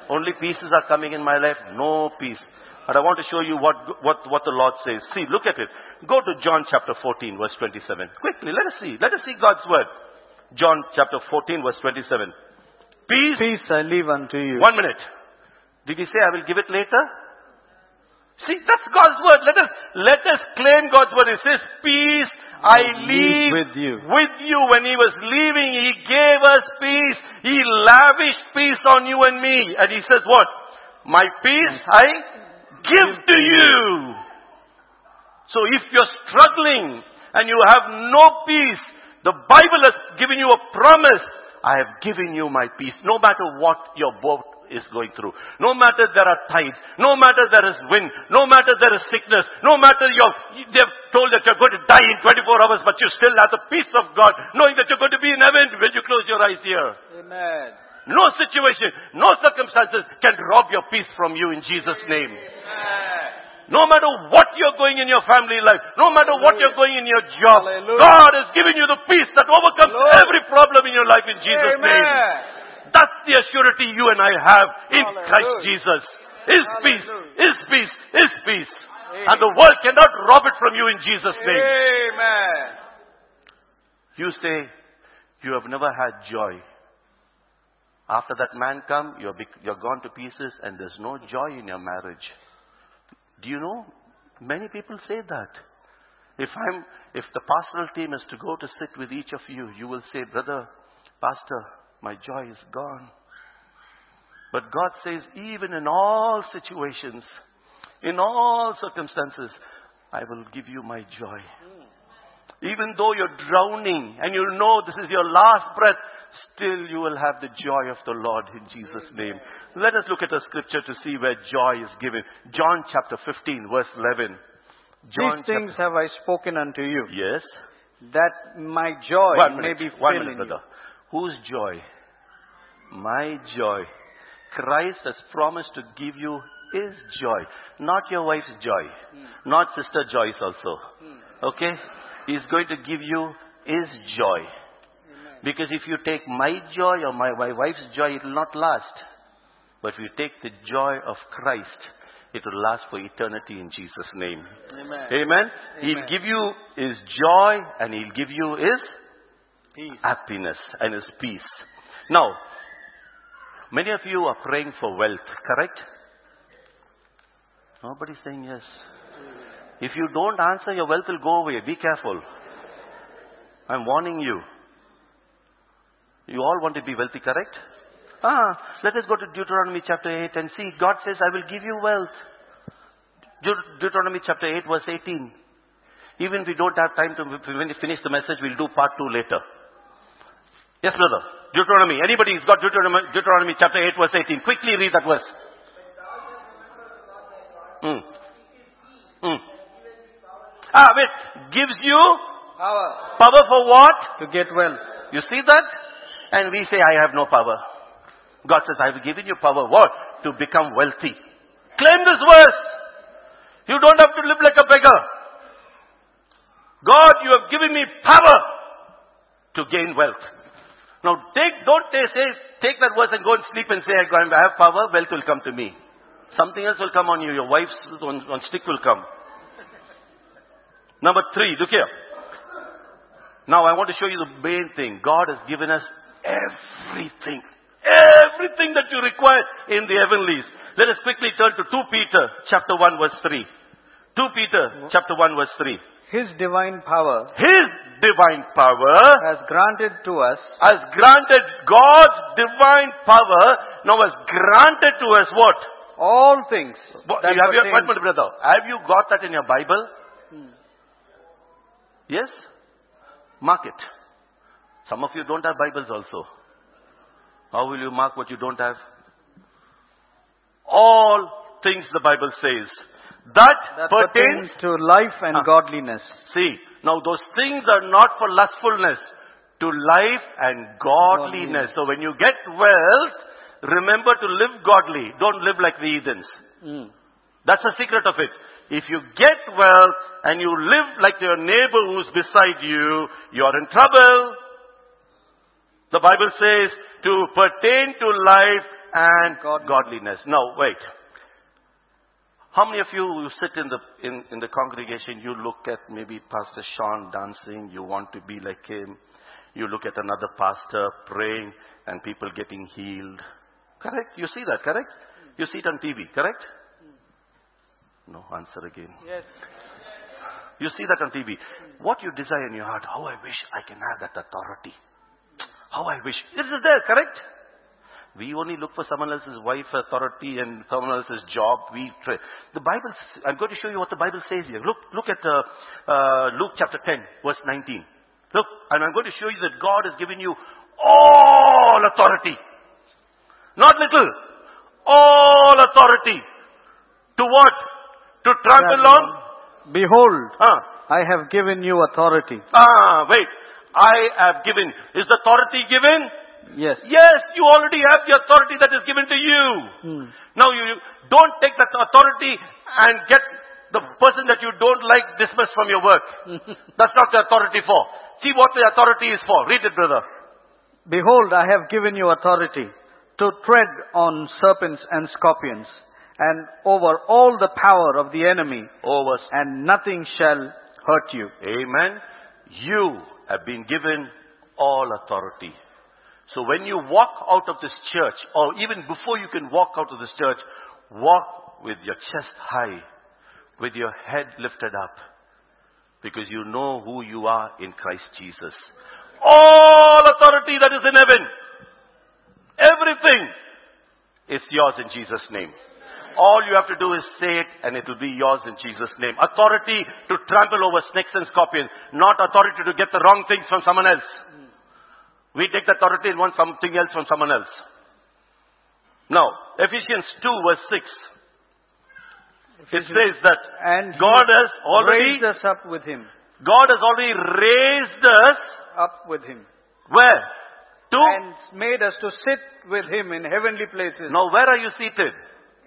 Only pieces are coming in my life, no peace. But I want to show you what, what, what the Lord says. See, look at it. Go to John chapter 14 verse 27. Quickly, let us see. Let us see God's word. John chapter 14 verse 27. Peace. Peace I leave unto you. One minute. Did he say I will give it later? See, that's God's word. Let us, let us claim God's word. It says, peace I leave with you. with you. When he was leaving, he gave us peace. He lavished peace on you and me. And he says what? My peace I give to you. So if you're struggling and you have no peace, the Bible has given you a promise. I have given you my peace, no matter what your boat is going through. No matter there are tides, no matter there is wind, no matter there is sickness, no matter you're, they've told that you're going to die in 24 hours, but you still have the peace of God, knowing that you're going to be in heaven when you close your eyes here. Amen. No situation, no circumstances can rob your peace from you in Jesus' name. No matter what you're going in your family life, no matter what you're going in your job, Hallelujah. God has given you the peace that overcomes every problem in your life in Jesus' name. Amen. That's the assurity you and I have in Hallelujah. Christ Jesus. His peace, His peace, His peace. And the world cannot rob it from you in Jesus' name. Amen. You say, you have never had joy. After that man come, you're, you're gone to pieces and there's no joy in your marriage. Do you know? Many people say that. If I'm, if the pastoral team is to go to sit with each of you, you will say, brother, pastor, my joy is gone. But God says, even in all situations, in all circumstances, I will give you my joy. Even though you're drowning and you know this is your last breath, still you will have the joy of the Lord in Jesus' name. Let us look at a scripture to see where joy is given. John chapter 15 verse 11. John These things have I spoken unto you, yes. that my joy One may minute, be one filled minute, in you. Whose joy? My joy. Christ has promised to give you His joy, not your wife's joy, Hmm. not Sister Joyce also. Okay? He's going to give you His joy. Because if you take my joy or my, my wife's joy, it will not last. But if you take the joy of Christ, it will last for eternity in Jesus' name. Amen. Amen? He'll give you His joy and He'll give you His Peace. happiness and His peace. Now, many of you are praying for wealth, correct? Nobody's saying yes. If you don't answer, your wealth will go away. Be careful. I'm warning you. You all want to be wealthy, correct? Ah, let us go to Deuteronomy chapter 8 and see. God says, I will give you wealth. Deut- Deuteronomy chapter 8 verse 18. Even if we don't have time to finish the message, we'll do part 2 later. Yes, brother. Deuteronomy. Anybody who's got Deuteronomy, Deuteronomy chapter 8 verse 18. Quickly read that verse. Mm. Mm. Ah, wait. Gives you Power power for what? to get well. You see that? And we say, I have no power. God says, I have given you power. What? To become wealthy. Claim this verse. You don't have to live like a beggar. God, you have given me power to gain wealth. Now take, don't they say, take that verse and go and sleep and say, I have power, wealth will come to me. Something else will come on you. Your wife's on, on stick will come. Number three, look here. Now I want to show you the main thing. God has given us everything. Everything that you require in the heavenlies. Let us quickly turn to 2 Peter chapter 1 verse 3. 2 Peter mm-hmm. chapter 1 verse 3. His divine power His divine power has granted to us has granted God's divine power now has granted to us what? all things What- you have your pertain- appointment, brother. Have you got that in your Bible? Hmm. Yes? Mark it. Some of you don't have Bibles also. How will you mark what you don't have? All things the Bible says. That, that pertains, pertains to life and Ah. godliness. see, now those things are not for lustfulness, to life and godliness. So when you get wealth, remember to live godly. Don't live like the heathens. Mm. That's the secret of it. If you get wealth and you live like your neighbor who's beside you, you're in trouble. The Bible says to pertain to life and Godliness. godliness. Now, wait. How many of you who sit in the, in, in the congregation, you look at maybe Pastor Sean dancing, you want to be like him. You look at another pastor praying and people getting healed. Correct? You see that, correct? You see it on TV, correct? No, answer again. Yes. You see that on TV. What you desire in your heart, how I wish I can have that authority. How I wish. This is there, correct? We only look for someone else's wife authority and someone else's job. We try. The Bible, I'm going to show you what the Bible says here. Look, look at uh, uh, Luke chapter 10, verse 19. Look, and I'm going to show you that God has given you all authority. Not little. All authority. To what? To trample on? Behold, Ah, I have given you authority. ah, wait. I have given. Is the authority given? Yes. Yes, you already have the authority that is given to you. Hmm. Now you, you don't take that authority and get the person that you don't like dismissed from your work. [laughs] That's not the authority for. See what the authority is for. Read it, brother. Behold, I have given you authority to tread on serpents and scorpions and over all the power of the enemy Over. and nothing shall hurt you. Amen. You have been given all authority. So when you walk out of this church, or even before you can walk out of this church, walk with your chest high, with your head lifted up, because you know who you are in Christ Jesus. All authority that is in heaven, everything is yours in Jesus' name. All you have to do is say it and it will be yours in Jesus' name. Authority to trample over snakes and scorpions, not authority to get the wrong things from someone else. We take the authority and want something else from someone else. Now, Ephesians 2 verse 6. It says that And God has already, raised us up with him. God has already raised us, Up with him. where? To, And made us to sit with him in heavenly places now where are you seated?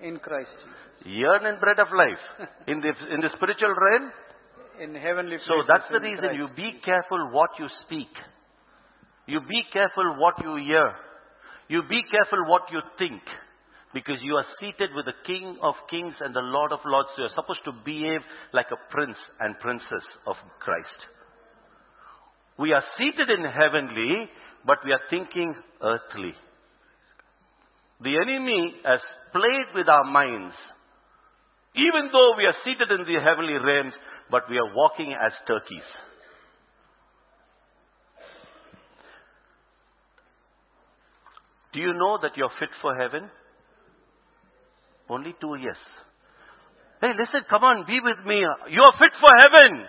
in Christ Jesus. Yearn and bread of life. [laughs] In the, in the spiritual realm, In heavenly places. So that's the reason Christ. you be careful what you speak. You be careful what you hear. You be careful what you think. Because you are seated with the King of Kings and the Lord of Lords. So you're supposed to behave like a prince and princess of Christ. We are seated in heavenly, but we are thinking earthly. The enemy has played with our minds. Even though we are seated in the heavenly realms, but we are walking as turkeys. Do you know that you're fit for heaven? Only two yes. Hey, listen, come on, be with me. You're fit for heaven.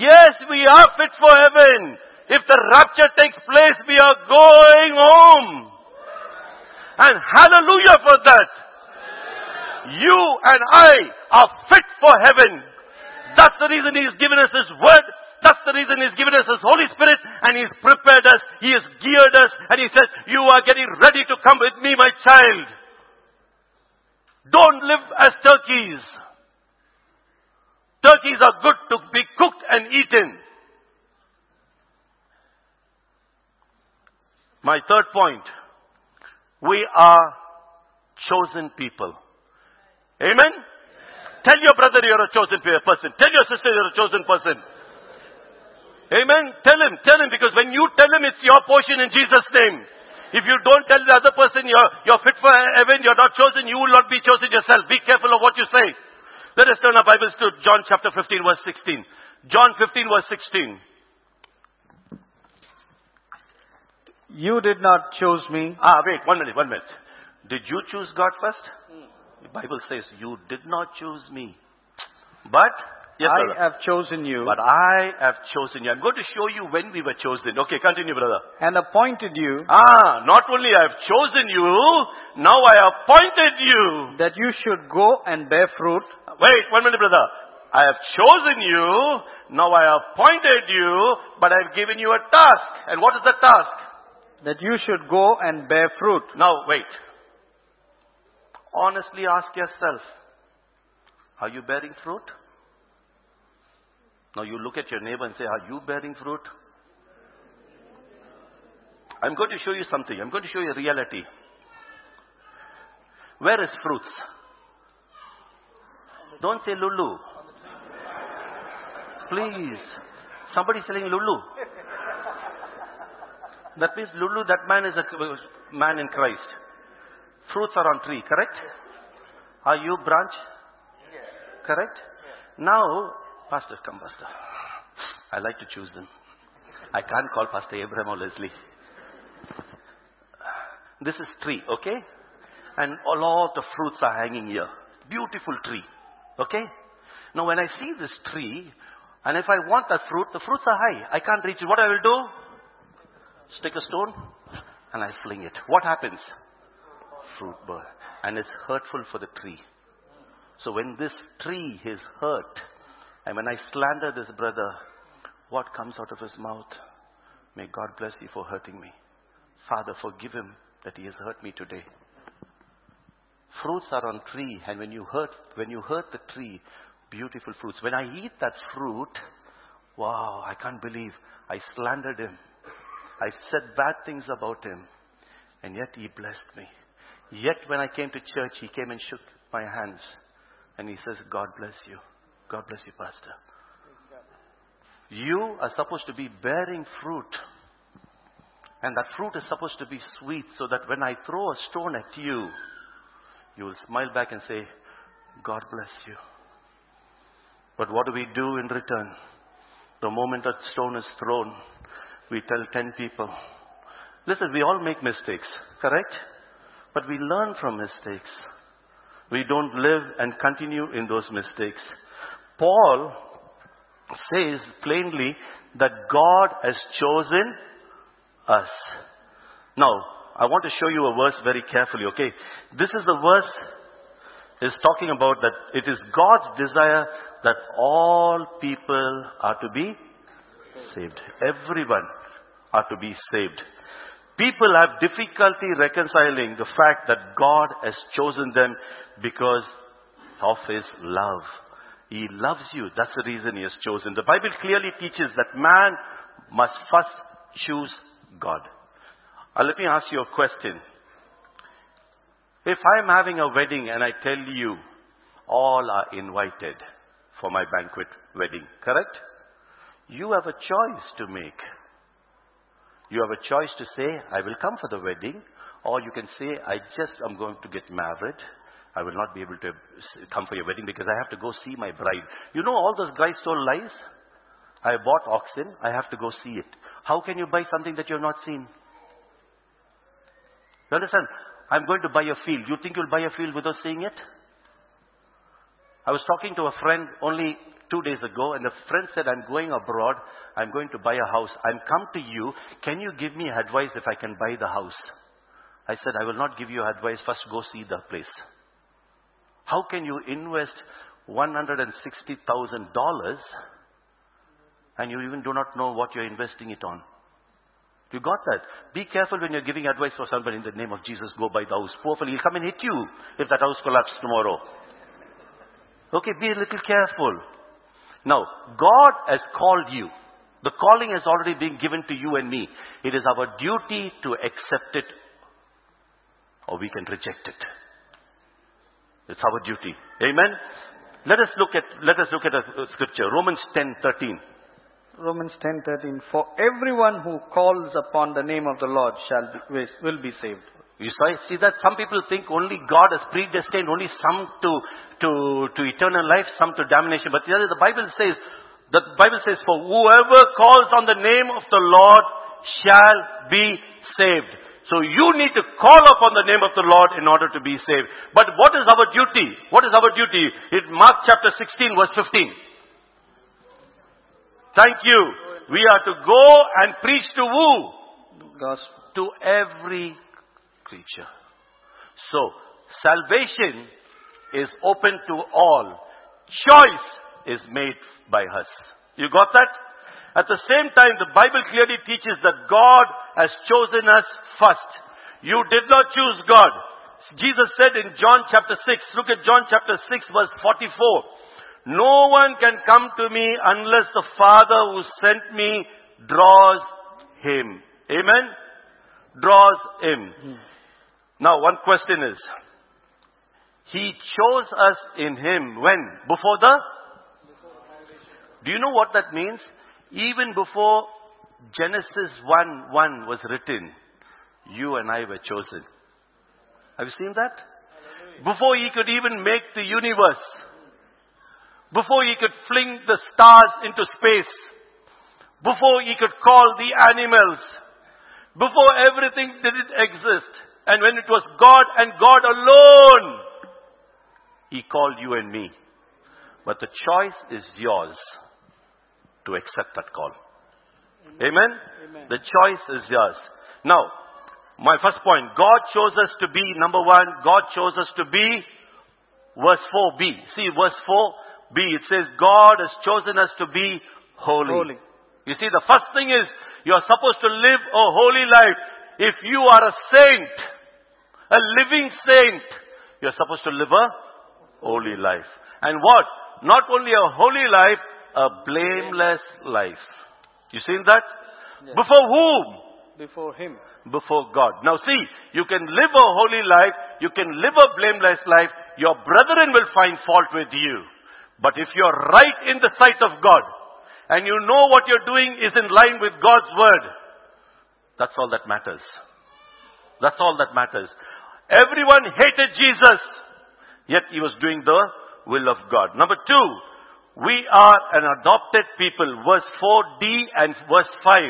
Yes, we are fit for heaven. If the rapture takes place, we are going home. And hallelujah for that. You and I are fit for heaven. That's the reason He's given us His Word. That's the reason He's given us His Holy Spirit and He's prepared us. He has geared us and He says, you are getting ready to come with me, my child. Don't live as turkeys. Turkeys are good to be cooked and eaten. My third point. We are chosen people. Amen? Tell your brother you're a chosen person. Tell your sister you're a chosen person. Amen? Tell him, tell him, because when you tell him it's your portion in Jesus' name. If you don't tell the other person you're, you're fit for heaven, you're not chosen, you will not be chosen yourself. Be careful of what you say. Let us turn our Bibles to John chapter 15 verse 16. John 15 verse 16. You did not choose me. Ah, wait, one minute, one minute. Did you choose God first? The Bible says you did not choose me. But, yes, I brother. have chosen you But I have chosen you. I'm going to show you when we were chosen. Okay, continue, brother. and appointed you Ah, not only I have chosen you, now I appointed you. that you should go and bear fruit, Wait, one minute, brother. I have chosen you, now I appointed you, but I've given you a task. And what is the task? that you should go and bear fruit. Now, wait. Honestly ask yourself, are you bearing fruit? Now you look at your neighbor and say, are you bearing fruit? I'm going to show you something. I'm going to show you reality. Where is fruits? Don't say Lulu. Please. Somebody's saying Lulu. That means Lulu, that man is a man in Christ. Fruits are on tree, correct? Are you branch? Correct? Now, Pastor, come Pastor. I like to choose them. I can't call Pastor Abraham or Leslie. This is tree, okay? And a lot of fruits are hanging here. Beautiful tree, okay? Now when I see this tree, and if I want that fruit, the fruits are high. I can't reach it. What I will do? Stick a stone, and I fling it. What happens? Fruit burn. And it's hurtful for the tree. So when this tree is hurt, and when I slander this brother, what comes out of his mouth? May God bless you for hurting me. Father, forgive him that he has hurt me today. Fruits are on tree, and when you hurt, when you hurt the tree, beautiful fruits. When I eat that fruit, wow, I can't believe I slandered him. I said bad things about him, and yet he blessed me. Yet when I came to church, he came and shook my hands, and he says, God bless you. God bless you, Pastor. You are supposed to be bearing fruit. And that fruit is supposed to be sweet so that when I throw a stone at you, you will smile back and say, God bless you. But what do we do in return? The moment a stone is thrown, we tell 10 people, listen, we all make mistakes, correct? But we learn from mistakes. We don't live and continue in those mistakes. Paul says plainly that God has chosen us. Now, I want to show you a verse very carefully, okay? This is the verse is talking about that it is God's desire that all people are to be saved. Everyone are to be saved. People have difficulty reconciling the fact that God has chosen them because of His love. He loves you. That's the reason He has chosen. The Bible clearly teaches that man must first choose God. Uh, let me ask you a question. If I'm having a wedding and I tell you all are invited for my banquet wedding, correct? You have a choice to make. You have a choice to say, I will come for the wedding, or you can say, I just am going to get married. I will not be able to come for your wedding because I have to go see my bride. You know all those guys told lies? I bought oxen, I have to go see it. How can you buy something that you have not seen? You understand? I'm going to buy a field. You think you'll buy a field without seeing it? I was talking to a friend only two days ago, and the friend said, I'm going abroad. I'm going to buy a house. I'm come to you. Can you give me advice if I can buy the house? I said, I will not give you advice. First, go see the place. How can you invest $160,000 and you even do not know what you're investing it on? You got that? Be careful when you're giving advice for somebody in the name of Jesus, go buy the house. Powerful, he'll come and hit you if that house collapses tomorrow. Okay, be a little careful. Now, God has called you. The calling has already been given to you and me. It is our duty to accept it or we can reject it. It's our duty. Amen. Let us look at let us look at a scripture. Romans 10:13. Romans 10:13 For everyone who calls upon the name of the Lord shall be, will be saved. You see that some people think only God has predestined only some to, to, to eternal life, some to damnation. But the, the Bible says, the Bible says, for whoever calls on the name of the Lord shall be saved. So you need to call upon the name of the Lord in order to be saved. But what is our duty? What is our duty? In Mark chapter 16 verse 15. Thank you. We are to go and preach to who? Gospel. To every creature. So, salvation is open to all. Choice is made by us. You got that? At the same time, the Bible clearly teaches that God has chosen us first. You did not choose God. Jesus said in John chapter 6, look at John chapter 6 verse 44. No one can come to me unless the Father who sent me draws him. Amen? Draws him. Hmm. Now one question is, He chose us in Him when? Before the? Do you know what that means? Even before Genesis 1 1 was written, you and I were chosen. Have you seen that? Before He could even make the universe, before He could fling the stars into space, before He could call the animals, before everything didn't exist, and when it was God and God alone, He called you and me. But the choice is yours to accept that call. Amen? Amen. The choice is yours. Now, my first point, God chose us to be, number one, God chose us to be, verse 4b. See, verse 4b, it says, God has chosen us to be holy. Holy. You see, the first thing is, you are supposed to live a holy life. If you are a saint, a living saint, you are supposed to live a holy life. And what? Not only a holy life, a blameless life. You seen that? Yes. Before whom? Before Him. Before God. Now see, you can live a holy life, you can live a blameless life, your brethren will find fault with you. But if you're right in the sight of God, and you know what you're doing is in line with God's word, that's all that matters. That's all that matters. Everyone hated Jesus, yet he was doing the will of God. Number two, we are an adopted people. Verse 4d and verse 5.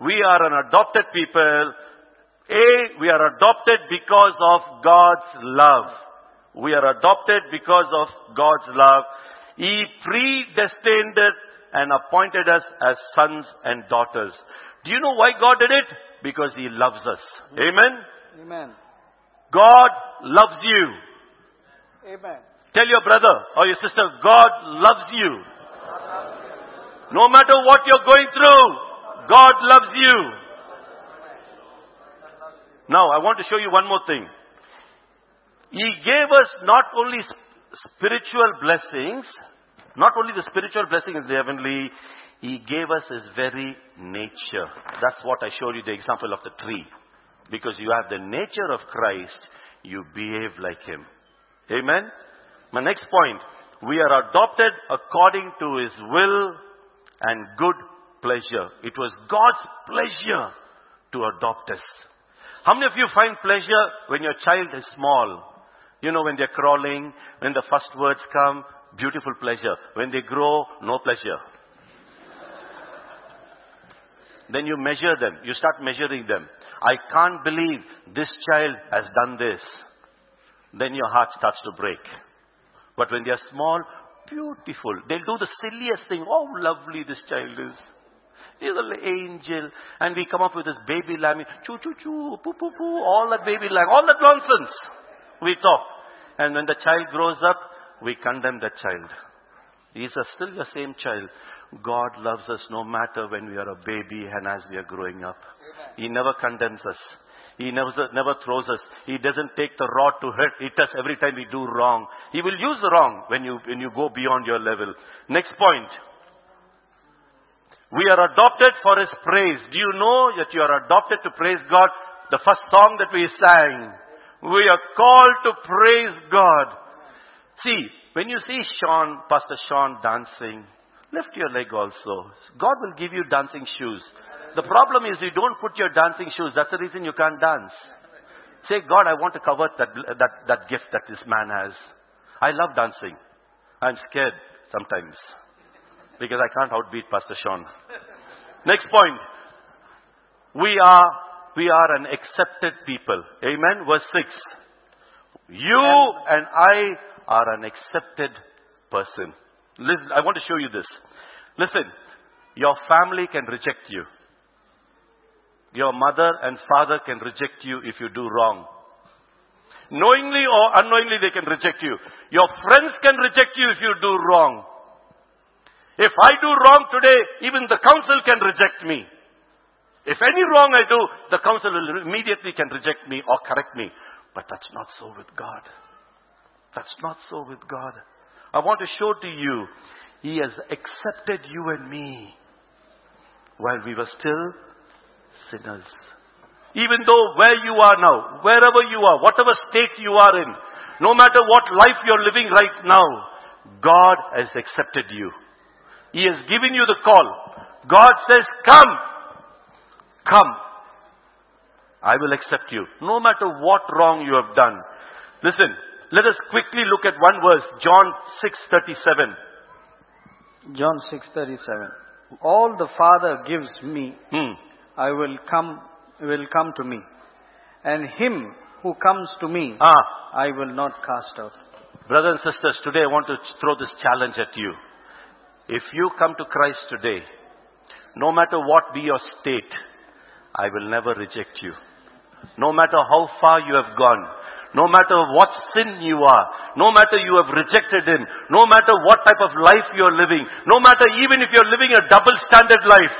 We are an adopted people. A, we are adopted because of God's love. We are adopted because of God's love. He predestined it and appointed us as sons and daughters. Do you know why God did it? Because He loves us. Amen? Amen. God loves you. Amen. Tell your brother or your sister, God loves you. No matter what you're going through, God loves you. Now, I want to show you one more thing. He gave us not only spiritual blessings, not only the spiritual blessing in the heavenly, He gave us His very nature. That's what I showed you the example of the tree. Because you have the nature of Christ, you behave like Him. Amen? My next point. We are adopted according to His will and good pleasure. It was God's pleasure to adopt us. How many of you find pleasure when your child is small? You know, when they're crawling, when the first words come, beautiful pleasure. When they grow, no pleasure. then you measure them. You start measuring them. I can't believe this child has done this. Then your heart starts to break. But when they are small, beautiful. They'll do the silliest thing. Oh, lovely this child is. He's a little angel. And we come up with this baby lamb. Choo, choo, choo, poo, poo, poo. All that baby lamb. All that nonsense. We talk. And when the child grows up, we condemn that child. He's a, still the same child. God loves us no matter when we are a baby and as we are growing up. He never condemns us. He never, never throws us. He doesn't take the rod to hurt, hit us every time we do wrong. He will use the wrong when you, when you go beyond your level. Next point. We are adopted for His praise. Do you know that you are adopted to praise God? The first song that we sang. We are called to praise God. See, when you see Sean, Pastor Sean dancing, lift your leg also. God will give you dancing shoes. The problem is you don't put your dancing shoes. That's the reason you can't dance. Say, God, I want to cover that, that, that gift that this man has. I love dancing. I'm scared sometimes because I can't outbeat Pastor Sean. Next point. We are, we are an accepted people. Amen. Verse 6. You and I are an accepted person. Listen, I want to show you this. Listen, your family can reject you. Your mother and father can reject you if you do wrong. Knowingly or unknowingly they can reject you. Your friends can reject you if you do wrong. If I do wrong today, even the council can reject me. If any wrong I do, the council immediately can reject me or correct me. But that's not so with God. That's not so with God. I want to show to you, He has accepted you and me while we were still sinners. Even though where you are now, wherever you are, whatever state you are in, no matter what life you're living right now, God has accepted you. He has given you the call. God says, come. Come. I will accept you. No matter what wrong you have done. Listen, let us quickly look at one verse, John 6:37. John 6:37. All the Father gives me, Hmm. I will come will come to me. And him who comes to me, Ah, I will not cast out. brothers and sisters, today I want to throw this challenge at you. If you come to Christ today, no matter what be your state, I will never reject you. No matter how far you have gone, no matter what sin you are, no matter you have rejected Him, no matter what type of life you are living, no matter even if you're living a double standard life,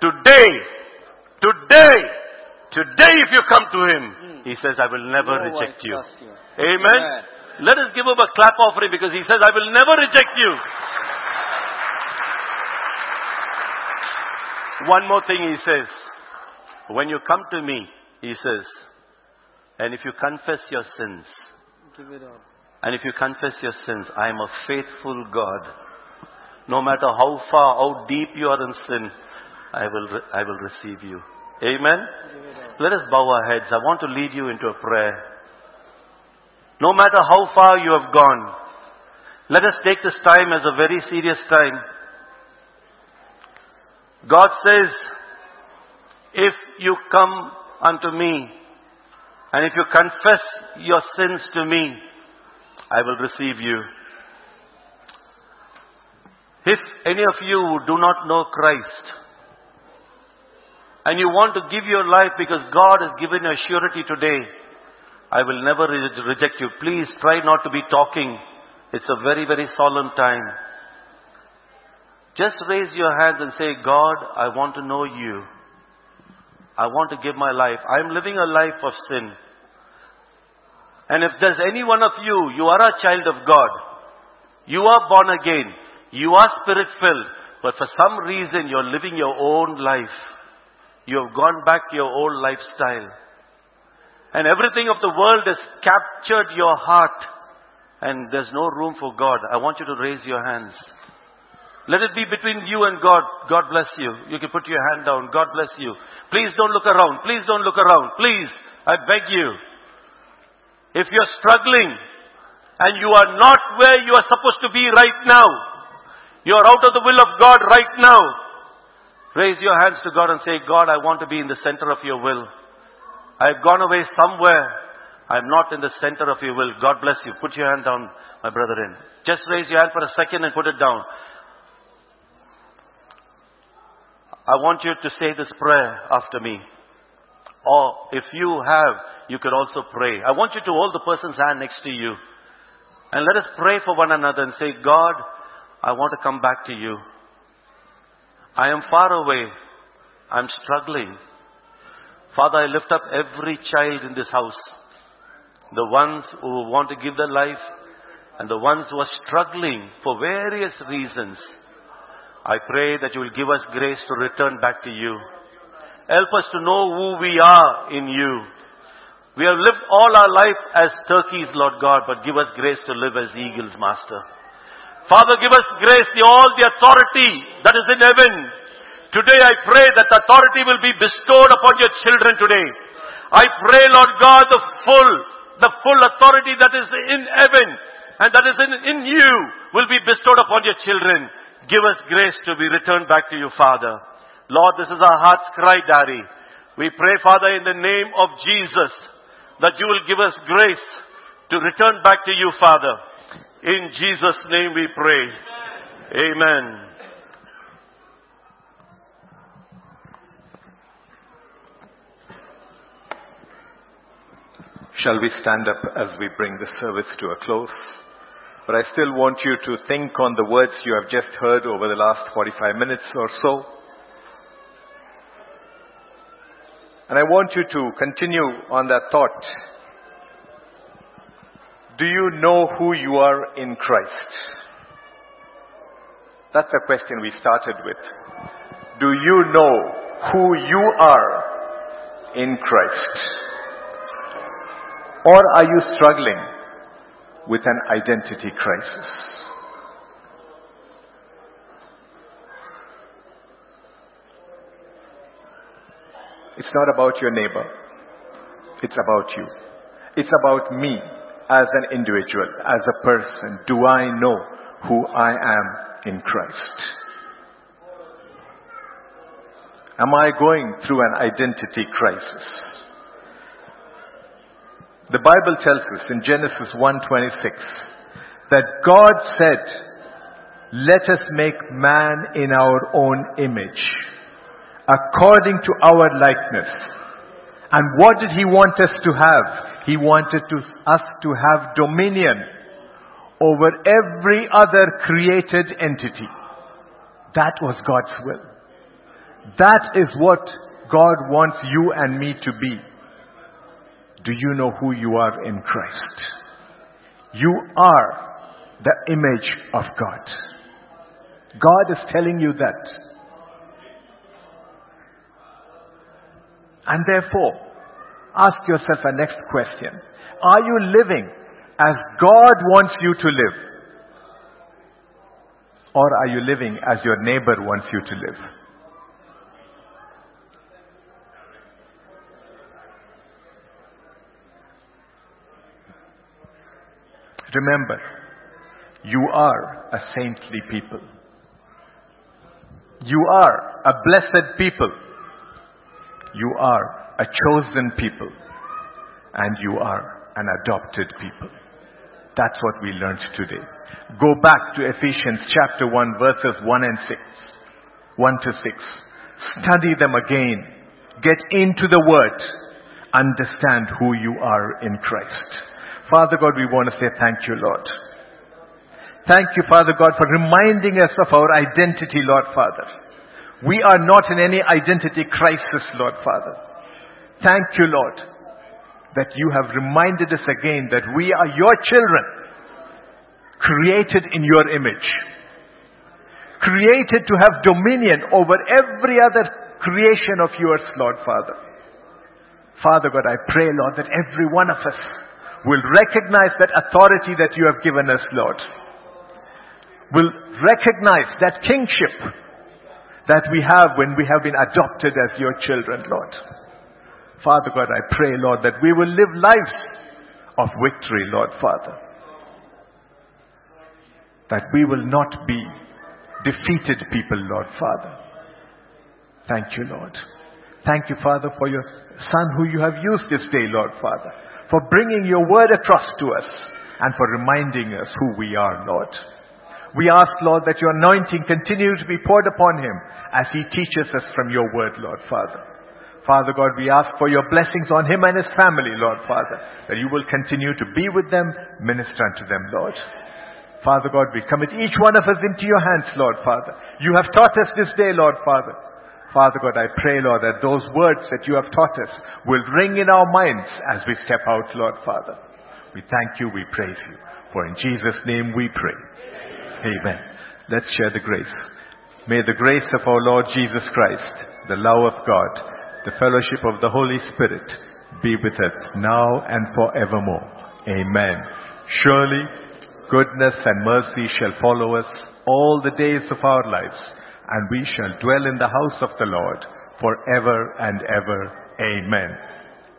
today, today, today if you come to Him, hmm. He says, I will never No reject you. you. Amen. Amen. Let us give him a clap offering because he says, I will never reject you. One more thing he says. When you come to me, he says, and if you confess your sins, Give it up. and if you confess your sins, I am a faithful God. No matter how far, how deep you are in sin, I will, I will receive you. Amen. Let us bow our heads. I want to lead you into a prayer. No matter how far you have gone, let us take this time as a very serious time. God says, if you come unto me, and if you confess your sins to me, I will receive you. If any of you do not know Christ, and you want to give your life because God has given you a surety today, I will never re- reject you. Please try not to be talking. It's a very, very solemn time. Just raise your hands and say, God, I want to know you. I want to give my life. I am living a life of sin. And if there's any one of you, you are a child of God. You are born again. You are spirit filled. But for some reason, you're living your own life. You have gone back to your old lifestyle. And everything of the world has captured your heart. And there's no room for God. I want you to raise your hands. Let it be between you and God. God bless you. You can put your hand down. God bless you. Please don't look around. Please don't look around. Please, I beg you. If you're struggling and you are not where you are supposed to be right now, you are out of the will of God right now, raise your hands to God and say, God, I want to be in the center of your will. I've gone away somewhere. I'm not in the center of your will. God bless you. Put your hand down, my brother in. Just raise your hand for a second and put it down. I want you to say this prayer after me. Or if you have, you could also pray. I want you to hold the person's hand next to you. And let us pray for one another and say, God, I want to come back to you. I am far away. I'm struggling. Father, I lift up every child in this house. The ones who want to give their life and the ones who are struggling for various reasons. I pray that you will give us grace to return back to you. Help us to know who we are in you. We have lived all our life as turkeys, Lord God, but give us grace to live as eagles, Master. Father, give us grace, the, all the authority that is in heaven. Today I pray that authority will be bestowed upon your children today. I pray, Lord God, the full, the full authority that is in heaven and that is in, in you will be bestowed upon your children. Give us grace to be returned back to you, Father. Lord, this is our heart's cry, Daddy. We pray, Father, in the name of Jesus, that you will give us grace to return back to you, Father. In Jesus' name we pray. Amen. Shall we stand up as we bring the service to a close? But I still want you to think on the words you have just heard over the last 45 minutes or so. And I want you to continue on that thought. Do you know who you are in Christ? That's the question we started with. Do you know who you are in Christ? Or are you struggling with an identity crisis? It's not about your neighbor. It's about you. It's about me as an individual, as a person. Do I know who I am in Christ? Am I going through an identity crisis? The Bible tells us in Genesis 1:26 that God said, "Let us make man in our own image, according to our likeness." And what did he want us to have? He wanted to, us to have dominion over every other created entity. That was God's will. That is what God wants you and me to be. Do you know who you are in Christ? You are the image of God. God is telling you that. And therefore, ask yourself a next question. Are you living as God wants you to live? Or are you living as your neighbor wants you to live? Remember, you are a saintly people. You are a blessed people. You are a chosen people. And you are an adopted people. That's what we learned today. Go back to Ephesians chapter 1 verses 1 and 6. 1 to 6. Study them again. Get into the word. Understand who you are in Christ. Father God, we want to say thank you, Lord. Thank you, Father God, for reminding us of our identity, Lord Father. We are not in any identity crisis, Lord Father. Thank you, Lord, that you have reminded us again that we are your children, created in your image, created to have dominion over every other creation of yours, Lord Father. Father God, I pray, Lord, that every one of us will recognize that authority that you have given us, Lord. Will recognize that kingship that we have when we have been adopted as your children, Lord. Father God, I pray, Lord, that we will live lives of victory, Lord Father. That we will not be defeated people, Lord Father. Thank you, Lord. Thank you, Father, for your son who you have used this day, Lord Father, for bringing your word across to us and for reminding us who we are, Lord. We ask, Lord, that your anointing continue to be poured upon him as he teaches us from your word, Lord Father. Father God, we ask for your blessings on him and his family, Lord Father, that you will continue to be with them, minister unto them, Lord. Father God, we commit each one of us into your hands, Lord Father. You have taught us this day, Lord Father. Father God, I pray, Lord, that those words that you have taught us will ring in our minds as we step out, Lord Father. We thank you, we praise you. For in Jesus' name we pray. Amen. Let's share the grace. May the grace of our Lord Jesus Christ, the love of God, the fellowship of the Holy Spirit be with us now and forevermore. Amen. Surely goodness and mercy shall follow us all the days of our lives, and we shall dwell in the house of the Lord forever and ever. Amen.